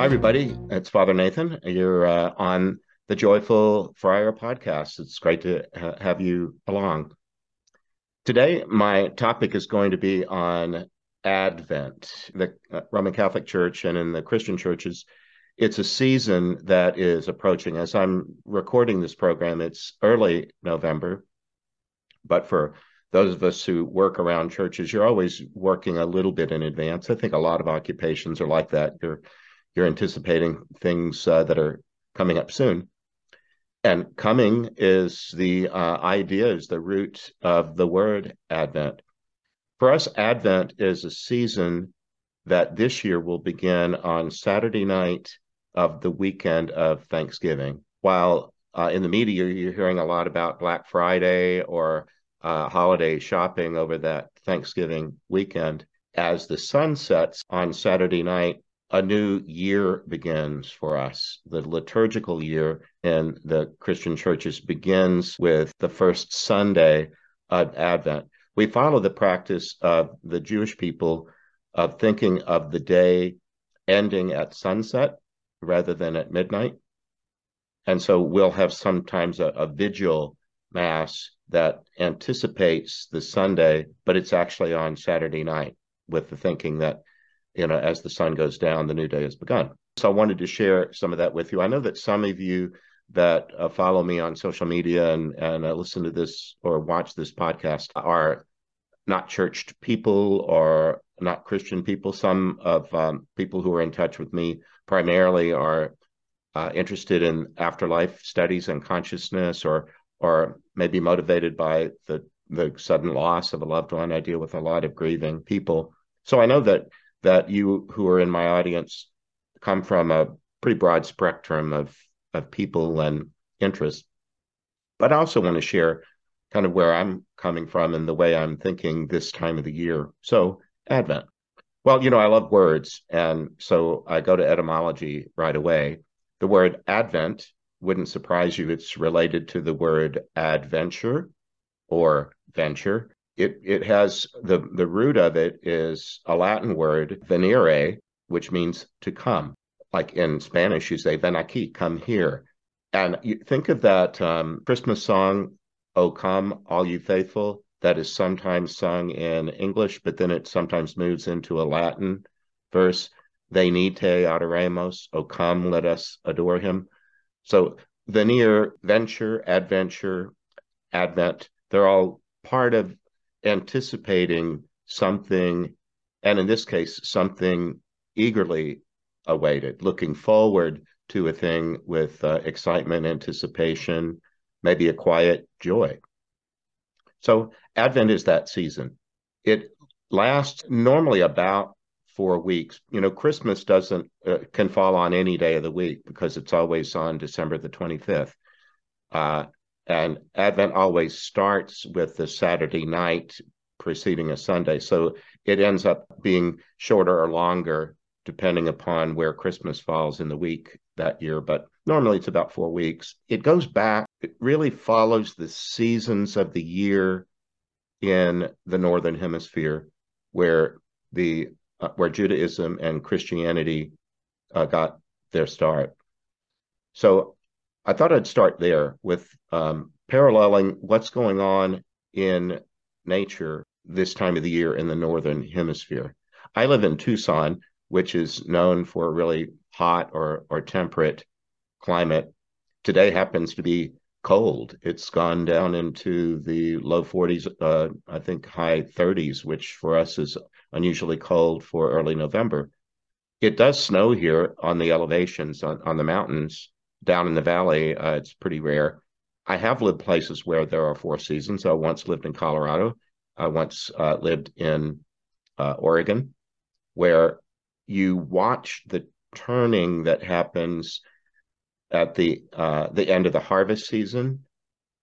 Hi, everybody. It's Father Nathan. You're uh, on the Joyful Friar podcast. It's great to ha- have you along. Today, my topic is going to be on Advent. The uh, Roman Catholic Church and in the Christian churches, it's a season that is approaching. As I'm recording this program, it's early November, but for those of us who work around churches, you're always working a little bit in advance. I think a lot of occupations are like that. You're you're anticipating things uh, that are coming up soon. And coming is the uh, idea, is the root of the word Advent. For us, Advent is a season that this year will begin on Saturday night of the weekend of Thanksgiving. While uh, in the media, you're hearing a lot about Black Friday or uh, holiday shopping over that Thanksgiving weekend. As the sun sets on Saturday night, a new year begins for us. The liturgical year in the Christian churches begins with the first Sunday of Advent. We follow the practice of the Jewish people of thinking of the day ending at sunset rather than at midnight. And so we'll have sometimes a, a vigil mass that anticipates the Sunday, but it's actually on Saturday night with the thinking that you know, as the sun goes down, the new day has begun. So I wanted to share some of that with you. I know that some of you that uh, follow me on social media and and uh, listen to this or watch this podcast are not churched people or not Christian people. Some of um, people who are in touch with me primarily are uh, interested in afterlife studies and consciousness, or or maybe motivated by the the sudden loss of a loved one. I deal with a lot of grieving people, so I know that that you who are in my audience come from a pretty broad spectrum of of people and interests. But I also want to share kind of where I'm coming from and the way I'm thinking this time of the year. So, Advent. Well, you know, I love words. And so I go to etymology right away. The word Advent wouldn't surprise you. It's related to the word adventure or venture it it has the the root of it is a Latin word venire, which means to come. Like in Spanish, you say ven aquí, come here. And you think of that um, Christmas song, "O Come, All You Faithful," that is sometimes sung in English, but then it sometimes moves into a Latin verse. Venite adoremus, O come, let us adore him. So venir, venture, adventure, advent, they're all part of anticipating something, and in this case, something eagerly awaited, looking forward to a thing with uh, excitement, anticipation, maybe a quiet joy. So, Advent is that season. It lasts normally about four weeks. You know, Christmas doesn't uh, can fall on any day of the week because it's always on December the 25th. Uh, and Advent always starts with the Saturday night preceding a Sunday. So it ends up being shorter or longer depending upon where Christmas falls in the week that year. But normally it's about four weeks. It goes back, it really follows the seasons of the year in the Northern Hemisphere where the uh, where Judaism and Christianity uh, got their start. So I thought I'd start there with um, paralleling what's going on in nature this time of the year in the northern hemisphere. I live in Tucson, which is known for a really hot or or temperate climate. Today happens to be cold. It's gone down into the low 40s, uh, I think high 30s, which for us is unusually cold for early November. It does snow here on the elevations on, on the mountains, down in the valley, uh, it's pretty rare. I have lived places where there are four seasons. I once lived in Colorado. I once uh, lived in uh, Oregon, where you watch the turning that happens at the uh, the end of the harvest season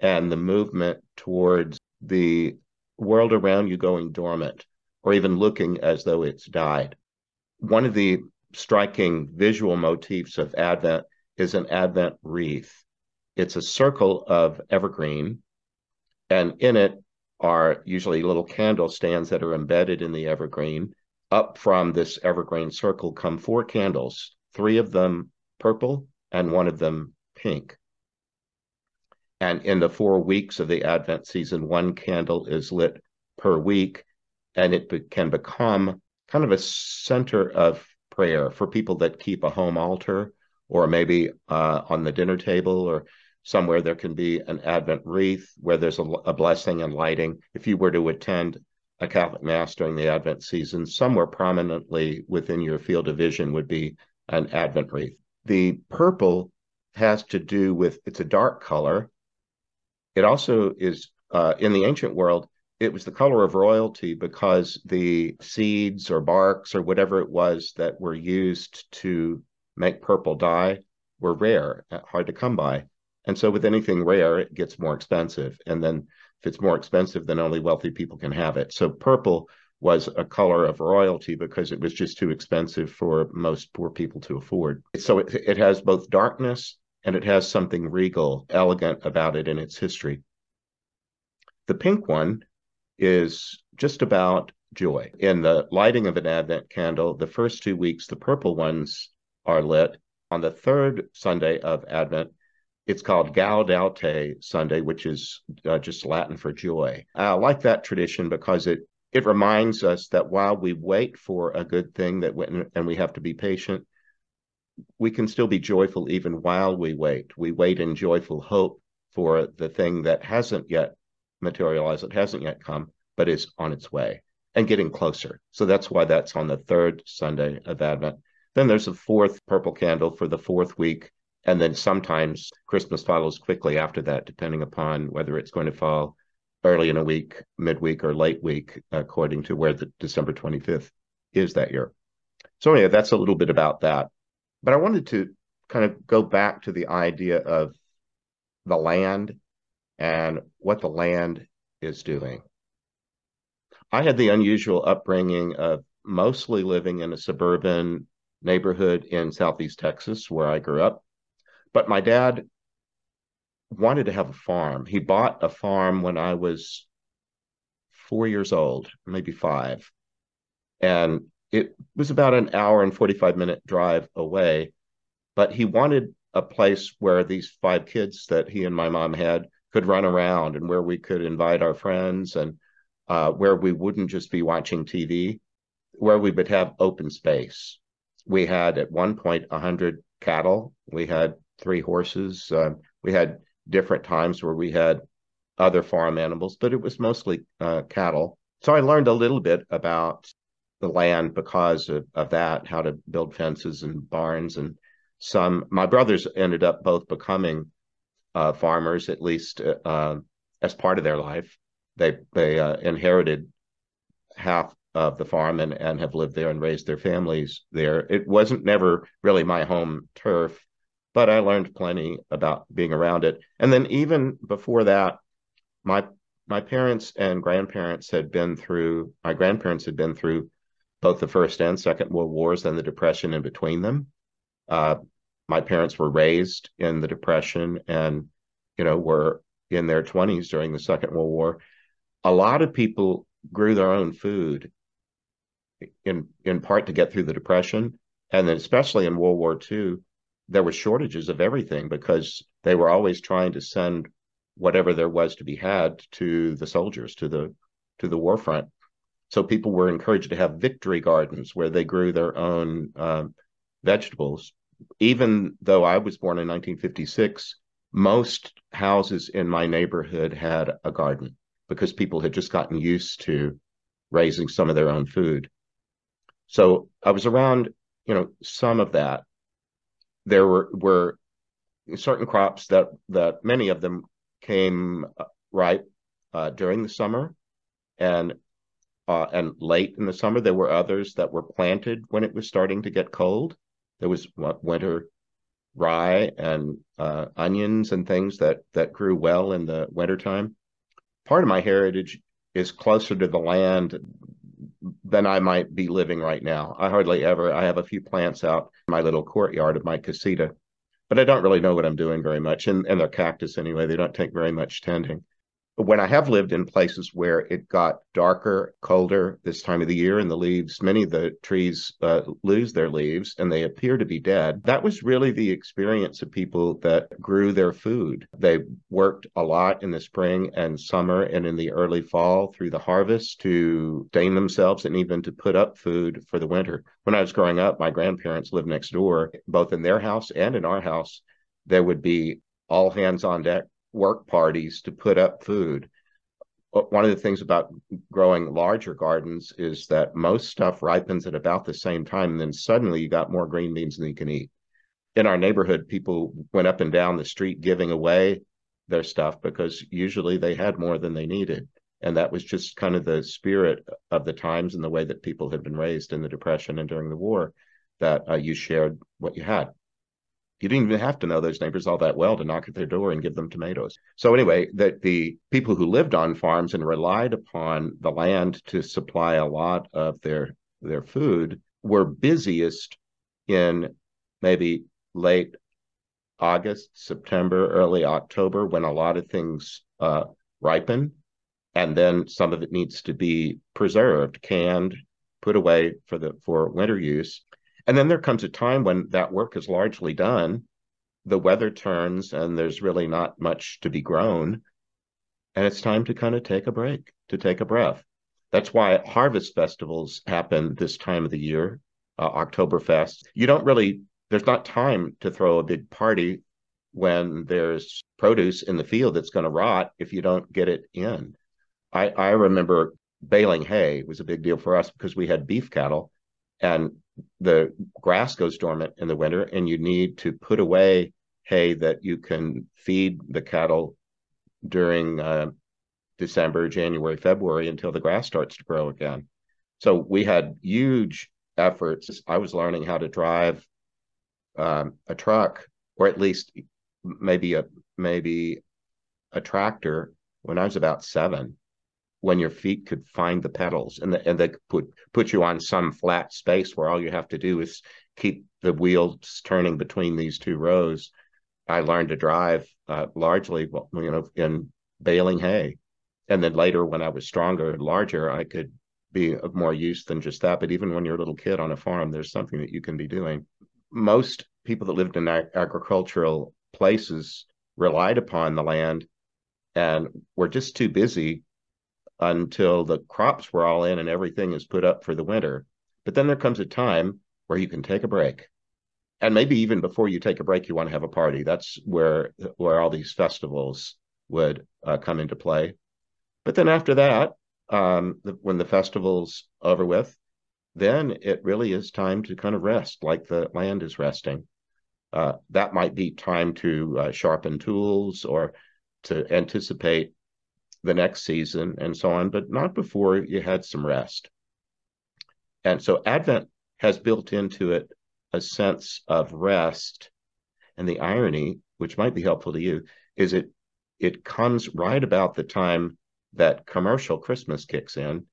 and the movement towards the world around you going dormant or even looking as though it's died. One of the striking visual motifs of Advent is an Advent wreath. It's a circle of evergreen, and in it are usually little candle stands that are embedded in the evergreen. Up from this evergreen circle come four candles, three of them purple and one of them pink. And in the four weeks of the Advent season, one candle is lit per week, and it be- can become kind of a center of prayer for people that keep a home altar, or maybe uh, on the dinner table, or somewhere there can be an Advent wreath where there's a, a blessing and lighting. If you were to attend a Catholic Mass during the Advent season, somewhere prominently within your field of vision would be an Advent wreath. The purple has to do with it's a dark color. It also is uh, in the ancient world, it was the color of royalty because the seeds or barks or whatever it was that were used to make purple dye were rare, uh, hard to come by. And so with anything rare, it gets more expensive. And then if it's more expensive, then only wealthy people can have it. So purple was a color of royalty because it was just too expensive for most poor people to afford. So it, it has both darkness and it has something regal, elegant about it in its history. The pink one is just about joy. In the lighting of an Advent candle, the first two weeks, the purple ones are lit. On the third Sunday of Advent, it's called Gaudete Sunday, which is uh, just Latin for joy. I like that tradition because it it reminds us that while we wait for a good thing that we, and we have to be patient, we can still be joyful even while we wait. We wait in joyful hope for the thing that hasn't yet materialized, it hasn't yet come, but is on its way and getting closer. So that's why that's on the third Sunday of Advent. Then there's a fourth purple candle for the fourth week. And then sometimes Christmas follows quickly after that, depending upon whether it's going to fall early in a week, midweek, or late week, according to where the December 25th is that year. So, anyway, that's a little bit about that. But I wanted to kind of go back to the idea of the land and what the land is doing. I had the unusual upbringing of mostly living in a suburban neighborhood in Southeast Texas where I grew up. But my dad wanted to have a farm. He bought a farm when I was four years old, maybe five. And it was about an hour and 45 minute drive away. But he wanted a place where these five kids that he and my mom had could run around and where we could invite our friends and uh, where we wouldn't just be watching TV, where we would have open space. We had at one point 100 cattle. We had three horses. Uh, we had different times where we had other farm animals, but it was mostly uh, cattle. So I learned a little bit about the land because of, of that, how to build fences and barns. And some, my brothers ended up both becoming uh, farmers, at least uh, uh as part of their life. They, they uh, inherited half of the farm and, and have lived there and raised their families there. It wasn't never really my home turf but I learned plenty about being around it. And then even before that, my my parents and grandparents had been through my grandparents had been through both the first and second world wars and the depression in between them. Uh, my parents were raised in the depression and you know were in their 20s during the second world war a lot of people grew their own food in in part to get through the depression. And then especially in world war ii there were shortages of everything because they were always trying to send whatever there was to be had to the soldiers to the to the war front. So people were encouraged to have victory gardens where they grew their own uh, vegetables. Even though i was born in 1956 most houses in my neighborhood had a garden because people had just gotten used to raising some of their own food so i was around you know some of that. There were were certain crops that that many of them came uh, ripe uh, during the summer and uh, and late in the summer. There were others that were planted when it was starting to get cold. There was winter rye and uh, onions and things that that grew well in the wintertime. Part of my heritage is closer to the land than I might be living right now. I hardly ever, I have a few plants out in my little courtyard of my casita, but I don't really know what I'm doing very much. And, and they're cactus anyway, they don't take very much tending. When I have lived in places where it got darker, colder this time of the year, and the leaves, many of the trees uh, lose their leaves and they appear to be dead, that was really the experience of people that grew their food. They worked a lot in the spring and summer and in the early fall through the harvest to sustain themselves and even to put up food for the winter. When I was growing up, my grandparents lived next door, both in their house and in our house. There would be all hands on deck work parties to put up food. One of the things about growing larger gardens is that most stuff ripens at about the same time, and then suddenly you got more green beans than you can eat. In our neighborhood, people went up and down the street giving away their stuff because usually they had more than they needed. And that was just kind of the spirit of the times and the way that people had been raised in the Depression and during the war, that uh, you shared what you had you didn't even have to know those neighbors all that well to knock at their door and give them tomatoes. So anyway, that the people who lived on farms and relied upon the land to supply a lot of their their food were busiest in maybe late August, September, early October, when a lot of things uh, ripen, and then some of it needs to be preserved, canned, put away for the for winter use. And then there comes a time when that work is largely done, the weather turns, and there's really not much to be grown. And it's time to kind of take a break, to take a breath. That's why harvest festivals happen this time of the year, uh, Oktoberfest. You don't really, there's not time to throw a big party when there's produce in the field that's going to rot if you don't get it in. I, I remember baling hay was a big deal for us because we had beef cattle and the grass goes dormant in the winter and you need to put away hay that you can feed the cattle during uh, December, January, February until the grass starts to grow again. So we had huge efforts. I was learning how to drive um, a truck, or at least maybe a maybe a tractor when I was about seven when your feet could find the pedals and the, and they put put you on some flat space where all you have to do is keep the wheels turning between these two rows. I learned to drive uh, largely, you know, in baling hay, and then later when I was stronger and larger, I could be of more use than just that. But even when you're a little kid on a farm, there's something that you can be doing. Most people that lived in ag- agricultural places relied upon the land and were just too busy until the crops were all in and everything is put up for the winter. But then there comes a time where you can take a break. And maybe even before you take a break, you want to have a party. That's where where all these festivals would uh, come into play. But then after that, um, the, when the festival's over with, then it really is time to kind of rest, like the land is resting. Uh, that might be time to uh, sharpen tools or to anticipate the next season and so on, but not before you had some rest. And so Advent has built into it a sense of rest. And the irony, which might be helpful to you, is it it comes right about the time that commercial Christmas kicks in,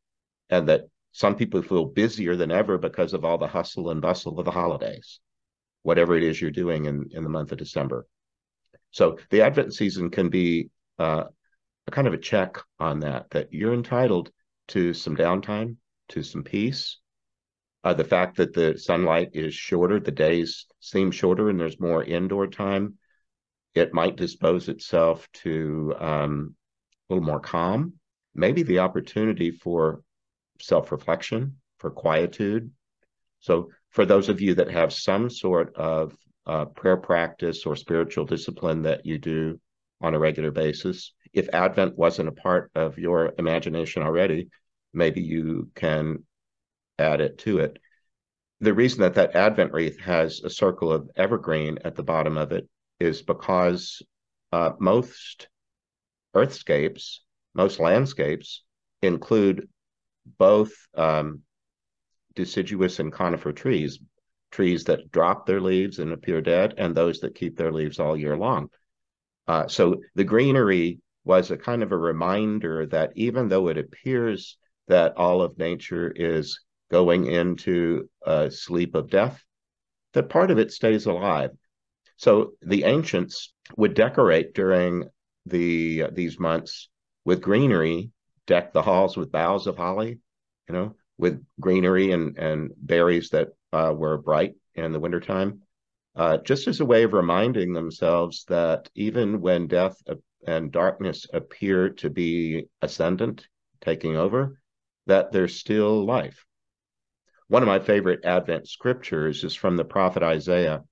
and that some people feel busier than ever because of all the hustle and bustle of the holidays, whatever it is you're doing in, in the month of December. So the Advent season can be uh, a kind of a check on that, that you're entitled to some downtime, to some peace. Uh, the fact that the sunlight is shorter, the days seem shorter, and there's more indoor time, it might dispose itself to um, a little more calm. Maybe the opportunity for self reflection, for quietude. So, for those of you that have some sort of uh, prayer practice or spiritual discipline that you do on a regular basis, if Advent wasn't a part of your imagination already, maybe you can add it to it. The reason that that Advent wreath has a circle of evergreen at the bottom of it is because uh, most earthscapes, most landscapes include both um, deciduous and conifer trees, trees that drop their leaves and appear dead, and those that keep their leaves all year long. Uh, so the greenery was a kind of a reminder that even though it appears that all of nature is going into a sleep of death, that part of it stays alive. So the ancients would decorate during the these months with greenery, deck the halls with boughs of holly, you know, with greenery and, and berries that uh, were bright in the wintertime, uh, just as a way of reminding themselves that even when death and darkness appear to be ascendant, taking over, that there's still life. One of my favorite Advent scriptures is from the prophet Isaiah.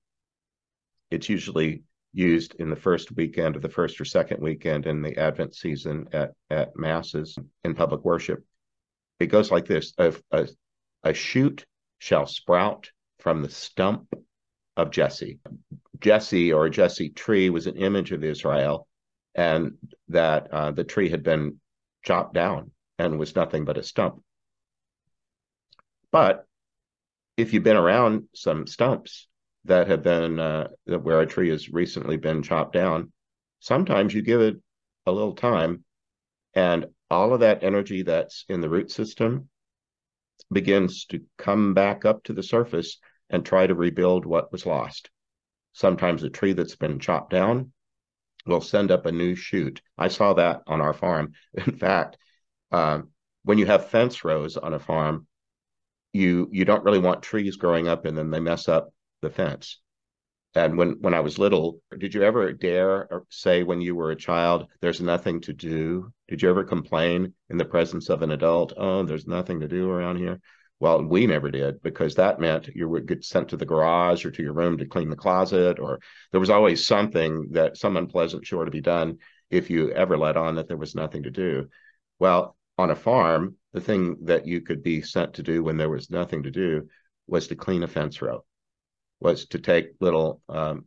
It's usually used in the first weekend or the first or second weekend in the Advent season at, at masses in public worship. It goes like this a, a, a shoot shall sprout from the stump of Jesse. Jesse or Jesse tree was an image of Israel, and that uh, the tree had been chopped down and was nothing but a stump. But if you've been around some stumps that have been uh, where a tree has recently been chopped down, sometimes you give it a little time, and all of that energy that's in the root system begins to come back up to the surface and try to rebuild what was lost. Sometimes a tree that's been chopped down will send up a new shoot. I saw that on our farm. In fact, um, when you have fence rows on a farm, you you don't really want trees growing up and then they mess up the fence. And when when I was little, did you ever dare say when you were a child, "There's nothing to do"? Did you ever complain in the presence of an adult? Oh, there's nothing to do around here. Well, we never did because that meant you would get sent to the garage or to your room to clean the closet, or there was always something that some unpleasant chore to be done if you ever let on that there was nothing to do. Well, on a farm, the thing that you could be sent to do when there was nothing to do was to clean a fence row, was to take little um,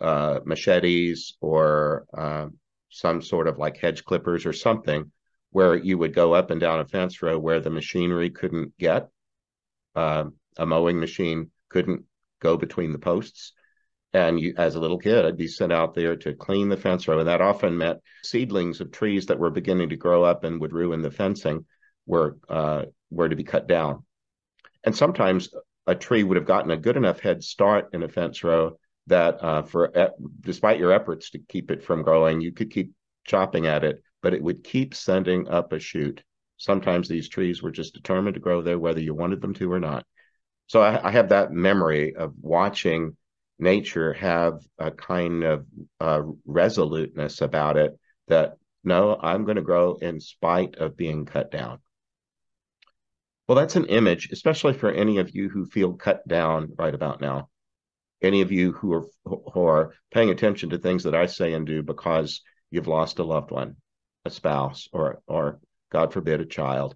uh, machetes or uh, some sort of like hedge clippers or something where you would go up and down a fence row where the machinery couldn't get uh, a mowing machine couldn't go between the posts. And you, as a little kid, I'd be sent out there to clean the fence row. And that often meant seedlings of trees that were beginning to grow up and would ruin the fencing were, uh, were to be cut down. And sometimes a tree would have gotten a good enough head start in a fence row that uh, for despite your efforts to keep it from growing, you could keep chopping at it, but it would keep sending up a shoot. Sometimes these trees were just determined to grow there, whether you wanted them to or not. So I, I have that memory of watching nature have a kind of uh, resoluteness about it that no, I'm going to grow in spite of being cut down. Well, that's an image, especially for any of you who feel cut down right about now. Any of you who are who are paying attention to things that I say and do because you've lost a loved one, a spouse, or or God forbid, a child.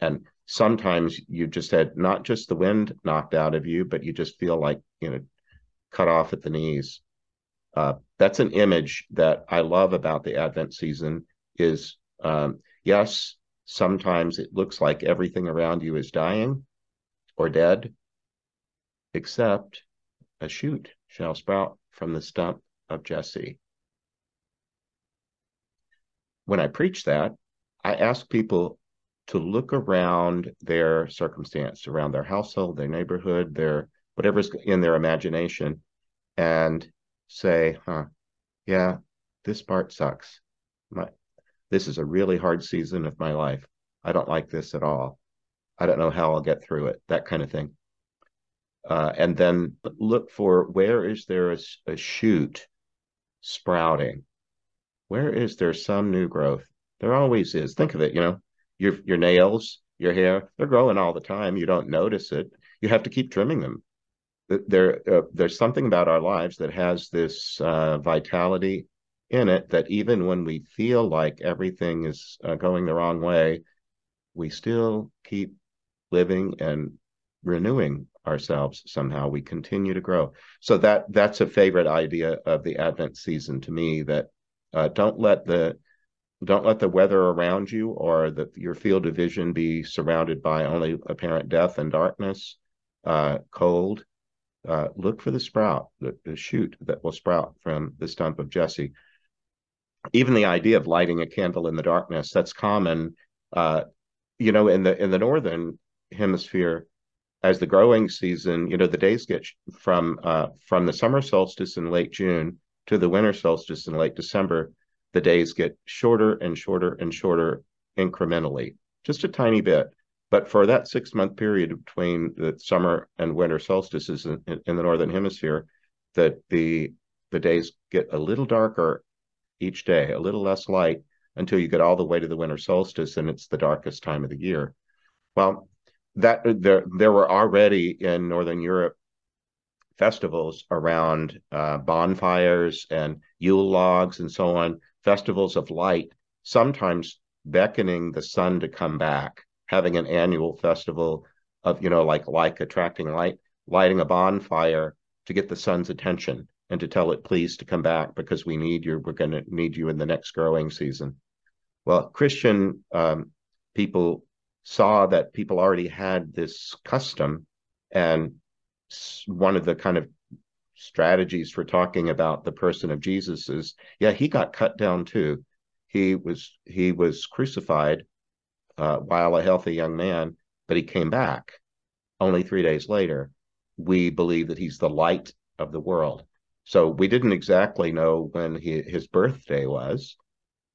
And sometimes you just had not just the wind knocked out of you, but you just feel like, you know, cut off at the knees. Uh, that's an image that I love about the Advent season is, um, yes, sometimes it looks like everything around you is dying or dead, except a shoot shall sprout from the stump of Jesse. When I preach that, I ask people to look around their circumstance, around their household, their neighborhood, their whatever's in their imagination, and say, huh, yeah, this part sucks. My, this is a really hard season of my life. I don't like this at all. I don't know how I'll get through it, that kind of thing. Uh, and then look for where is there a, a shoot sprouting? Where is there some new growth? There always is. Think of it, you know, your your nails, your hair, they're growing all the time. You don't notice it. You have to keep trimming them. There, uh, there's something about our lives that has this uh, vitality in it that even when we feel like everything is uh, going the wrong way, we still keep living and renewing ourselves somehow. We continue to grow. So that that's a favorite idea of the Advent season to me. That uh, don't let the don't let the weather around you or the, your field of vision be surrounded by only apparent death and darkness, uh, cold. Uh, look for the sprout, the, the, shoot that will sprout from the stump of Jesse. Even the idea of lighting a candle in the darkness, that's common. Uh, you know, in the in the northern hemisphere, as the growing season, you know, the days get from uh, from the summer solstice in late June to the winter solstice in late December the days get shorter and shorter and shorter incrementally, just a tiny bit. But for that six month period between the summer and winter solstices in, in the northern hemisphere, that the the days get a little darker each day, a little less light until you get all the way to the winter solstice, and it's the darkest time of the year. Well, that there there were already in northern Europe festivals around uh, bonfires and Yule logs and so on, festivals of light, sometimes beckoning the sun to come back, having an annual festival of, you know, like like attracting light, lighting a bonfire to get the sun's attention and to tell it please to come back because we need you. We're going to need you in the next growing season. Well, Christian um, people saw that people already had this custom, and one of the kind of strategies for talking about the person of Jesus is, yeah, he got cut down too. He was he was crucified uh, while a healthy young man, but he came back only three days later. We believe that he's the light of the world. So we didn't exactly know when he, his birthday was.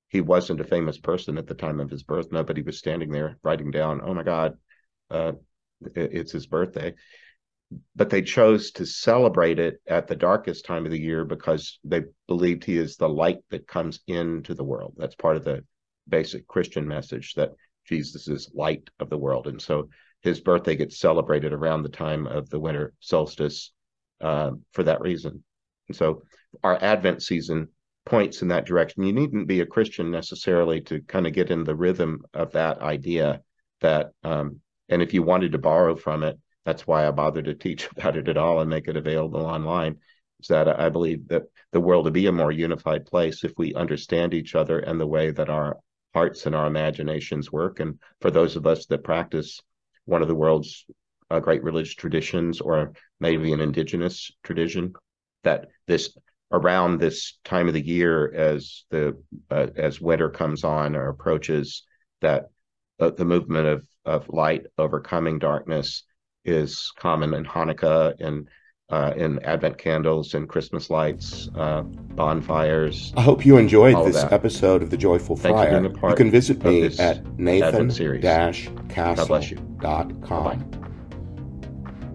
He wasn't a famous person at the time of his birth. Nobody was standing there writing down, "Oh my God, uh, it's his birthday." But they chose to celebrate it at the darkest time of the year because they believed he is the light that comes into the world. That's part of the basic Christian message that Jesus is light of the world, and so his birthday gets celebrated around the time of the winter solstice uh, for that reason. And so our Advent season points in that direction. You needn't be a Christian necessarily to kind of get in the rhythm of that idea that, um, and if you wanted to borrow from it, that's why I bothered to teach about it at all and make it available online. Is that I believe that the world will be a more unified place if we understand each other and the way that our hearts and our imaginations work. And for those of us that practice one of the world's uh, great religious traditions or maybe an indigenous tradition, that this around this time of the year as the uh, as winter comes on or approaches that uh, the movement of of light overcoming darkness is common in Hanukkah and uh, in Advent candles and Christmas lights, uh, bonfires. I hope you enjoyed this episode of The Joyful Friar. You, you, can visit me at nathan-castle.com.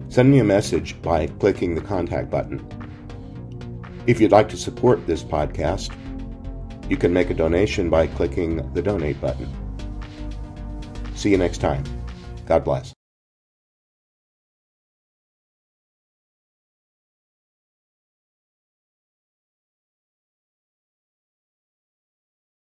Send me a message by clicking the contact button. If you'd like to support this podcast, you can make a donation by clicking the donate button. See you next time. God bless.